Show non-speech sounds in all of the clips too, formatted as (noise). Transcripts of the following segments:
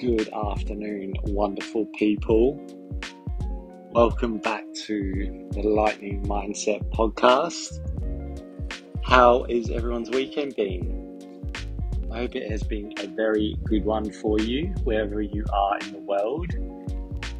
Good afternoon, wonderful people. Welcome back to the Lightning Mindset podcast. How is everyone's weekend been? I hope it has been a very good one for you, wherever you are in the world.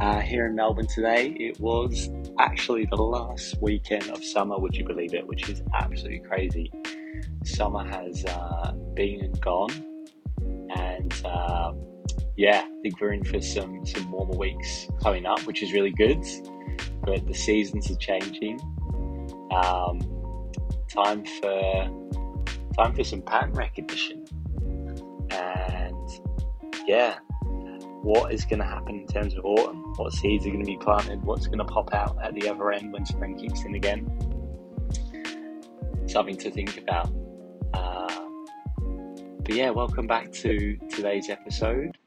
Uh, here in Melbourne today, it was actually the last weekend of summer, would you believe it? Which is absolutely crazy. Summer has uh, been and gone, and um, yeah, I think we're in for some some warmer weeks coming up, which is really good. But the seasons are changing. Um, time for time for some pattern recognition, and yeah, what is going to happen in terms of autumn? What seeds are going to be planted? What's going to pop out at the other end when spring kicks in again? Something to think about. Uh, but yeah, welcome back to today's episode.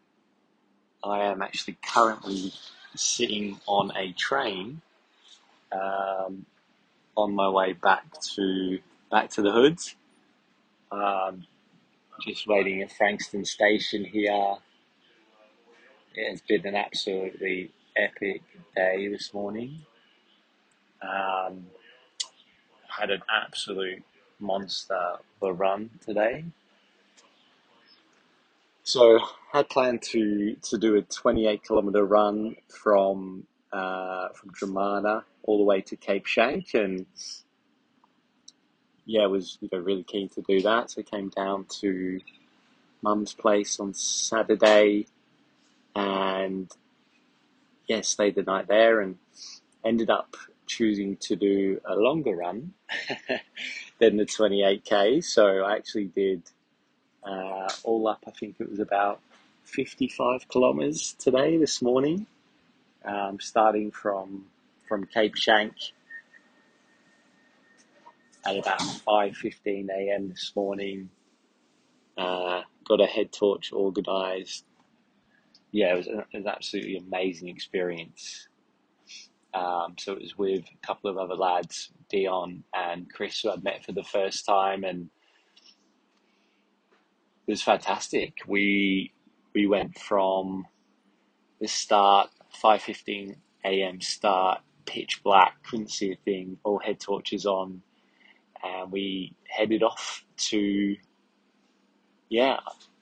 I am actually currently sitting on a train um, on my way back to back to the hoods. Um, just waiting at Frankston Station here. It has been an absolutely epic day this morning. Um, had an absolute monster of a run today. So had planned to to do a 28 kilometer run from uh, from Dromana all the way to Cape Schanck, and yeah, was you know really keen to do that. So I came down to Mum's place on Saturday, and yeah, stayed the night there, and ended up choosing to do a longer run (laughs) than the 28k. So I actually did uh, all up, I think it was about 55 kilometers today, this morning, um, starting from from Cape Schanck at about 5:15 a.m. this morning. Uh, got a head torch organised. Yeah, it was, an, an absolutely amazing experience. Um, so it was with a couple of other lads, Dion and Chris, who I'd met for the first time, and it was fantastic. We we went from the start, five fifteen a.m. start, pitch black, couldn't see a thing, all head torches on, and we headed off to yeah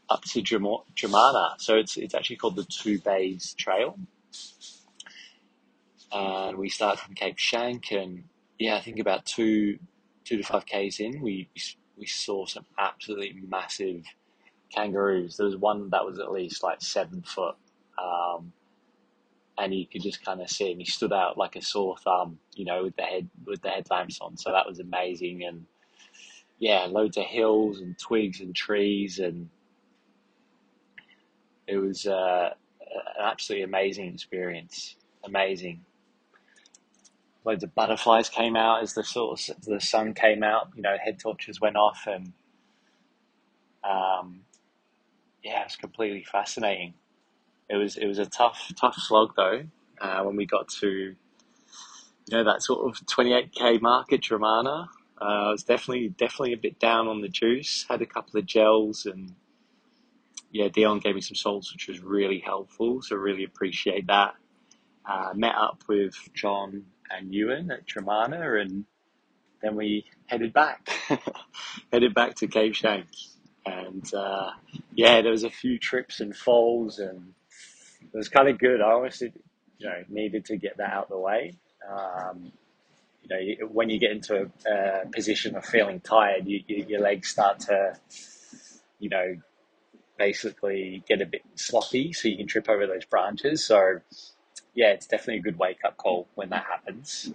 up to Dromana. So it's it's actually called the Two Bays Trail, and we started from Cape Schanck, and yeah, I think about two two to five k's in, we we saw some absolutely massive kangaroos. There was one that was at least like seven foot, um, and you could just kind of see him. He stood out like a sore thumb, you know, with the head with the headlamps on. So that was amazing, and yeah, loads of hills and twigs and trees, and it was uh, an absolutely amazing experience. Amazing. Loads of butterflies came out as the sort of the sun came out. You know, head torches went off, and um, yeah, it was completely fascinating. It was it was a tough tough slog though. Uh, when we got to you know that sort of 28k mark at Dromana, uh, I was definitely definitely a bit down on the juice. Had a couple of gels and yeah, Dion gave me some salts, which was really helpful. So really appreciate that. Uh, met up with John and Ewan at Dromana, and then we headed back, (laughs) headed back to Cape Schanck and uh, yeah, there was a few trips and falls, and it was kind of good. I honestly, you know, needed to get that out of the way. Um, you know, when you get into a, position of feeling tired, you, you, your legs start to, you know, basically get a bit sloppy, so you can trip over those branches. So, yeah, it's definitely a good wake up call when that happens.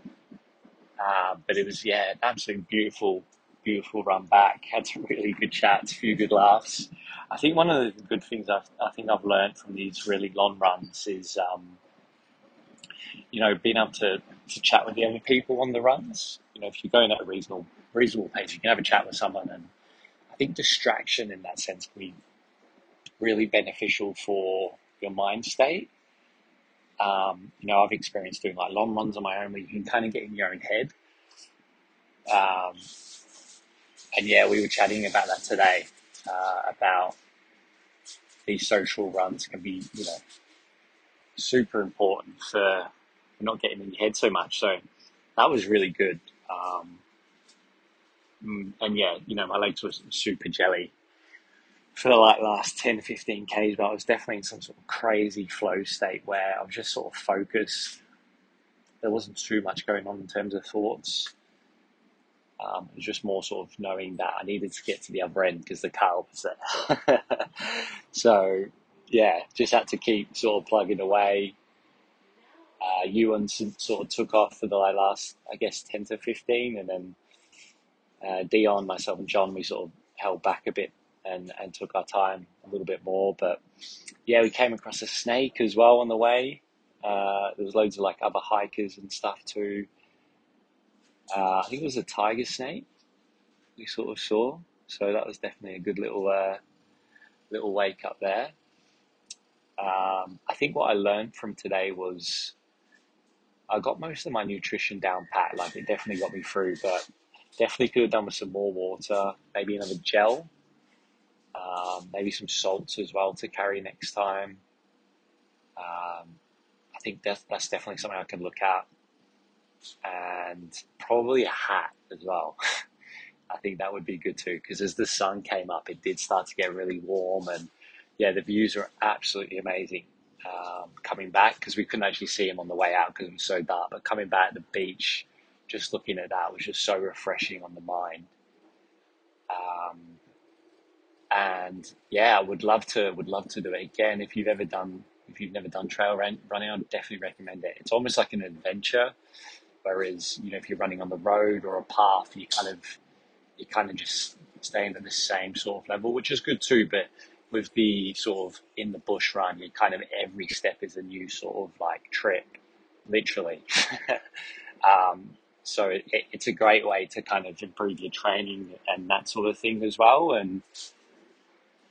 Uh, but it was, yeah, absolutely beautiful beautiful run back. (laughs) Had some really good chats, a few good laughs. I think one of the good things I've, I think I've learned from these really long runs is, um, you know, being able to, to chat with the other people on the runs. You know, if you're going at a reasonable reasonable pace, you can have a chat with someone, and I think distraction in that sense can be really beneficial for your mind state. Um, you know, I've experienced doing like long runs on my own where you can kind of get in your own head. Um, and yeah, we were chatting about that today, uh, about these social runs can be, you know, super important for not getting in your head so much. So that was really good. Um, mm, and yeah, you know, my legs were super jelly for the like last 10, 15 Ks, but I was definitely in some sort of crazy flow state where I was just sort of focused. There wasn't too much going on in terms of thoughts. Um, it was just more sort of knowing that I needed to get to the other end because the car was (laughs) there. so, yeah, just had to keep sort of plugging away. Uh, Ewan sort of took off for the last, I guess, 10 to 15, and then uh, Dion, myself, and John, we sort of held back a bit and, and took our time a little bit more. But yeah, we came across a snake as well on the way. Uh, there was loads of like other hikers and stuff too. Uh, I think it was a tiger snake we sort of saw. So that was definitely a good little uh, little wake up there. Um, I think what I learned from today was I got most of my nutrition down pat. Like it definitely got me through, but definitely could have done with some more water, maybe another gel um, maybe some salts as well to carry next time. Um, I think that's, that's definitely something I can look at. And probably a hat as well. (laughs) I think that would be good too, because as the sun came up, it did start to get really warm, and yeah, the views were absolutely amazing. Um, coming back because we couldn't actually see him on the way out because it was so dark, but coming back the beach, just looking at that was just so refreshing on the mind. Um, and yeah, I would love to would love to do it again. If you've ever done if you've never done trail run, running, I'd definitely recommend it. It's almost like an adventure, whereas you know if you're running on the road or a path, you kind of you kind of just staying at the same sort of level, which is good too. But with the sort of in the bush run, you kind of every step is a new sort of like trip, literally. (laughs) um, so it, it's a great way to kind of improve your training and that sort of thing as well. And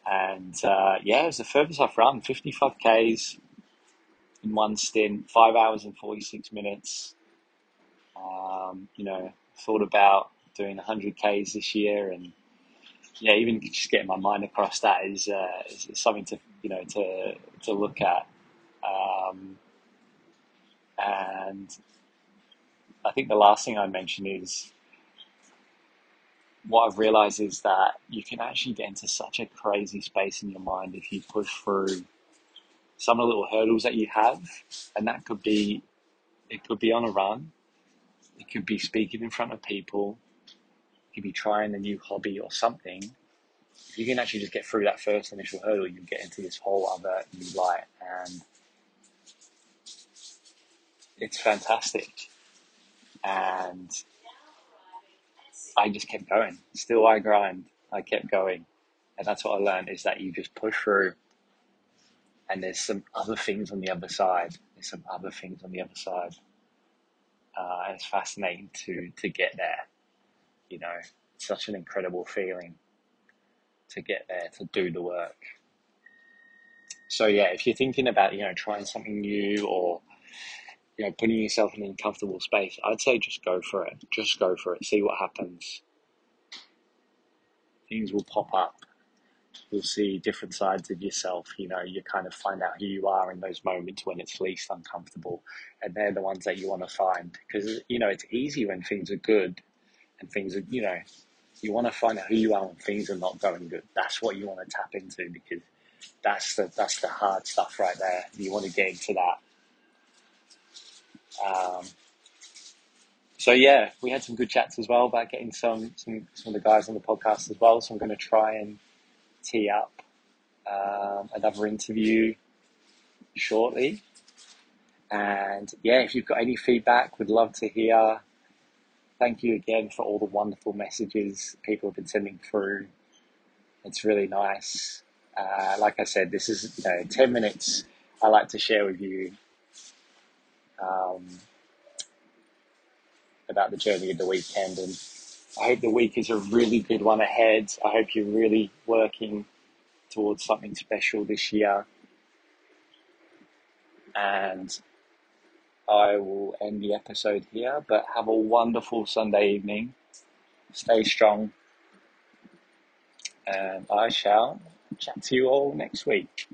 and uh, yeah, it was the furthest I've run, 55 Ks in one stint, five hours and 46 minutes. Um, you know, thought about doing 100 Ks this year and yeah, even just getting my mind across that is, uh, is, is, something to, you know, to, to look at. Um, and I think the last thing I mentioned is what I've realized is that you can actually get into such a crazy space in your mind if you push through some of the little hurdles that you have, and that could be it could be on a run, it could be speaking in front of people, it could be trying a new hobby or something. If you can actually just get through that first initial hurdle, you get into this whole other new light, and it's fantastic. And I just kept going. Still, I grind. I kept going, and that's what I learned is that you just push through, and there's some other things on the other side. There's some other things on the other side. Uh, and it's fascinating to to get there. You know, such an incredible feeling to get there to do the work. So yeah, if you're thinking about you know trying something new or you know, putting yourself in an uncomfortable space, I'd say just go for it. Just go for it. See what happens. Things will pop up. You'll see different sides of yourself. You know, you kind of find out who you are in those moments when it's least uncomfortable. And they're the ones that you want to find. Because, you know, it's easy when things are good and things are, you know, you want to find out who you are when things are not going good. That's what you want to tap into because that's the, that's the hard stuff right there. You want to get into that um, so yeah, we had some good chats as well about getting some, some, some of the guys on the podcast as well. So I'm going to try and tee up um, another interview shortly. And yeah, if you've got any feedback, we'd love to hear. Thank you again for all the wonderful messages people have been sending through. It's really nice. Uh, like I said, this is you know ten minutes. I like to share with you um, about the journey of the weekend. And I hope the week is a really good one ahead. I hope you're really working towards something special this year. And I will end the episode here, but have a wonderful Sunday evening. Stay strong. And I shall chat to you all next week.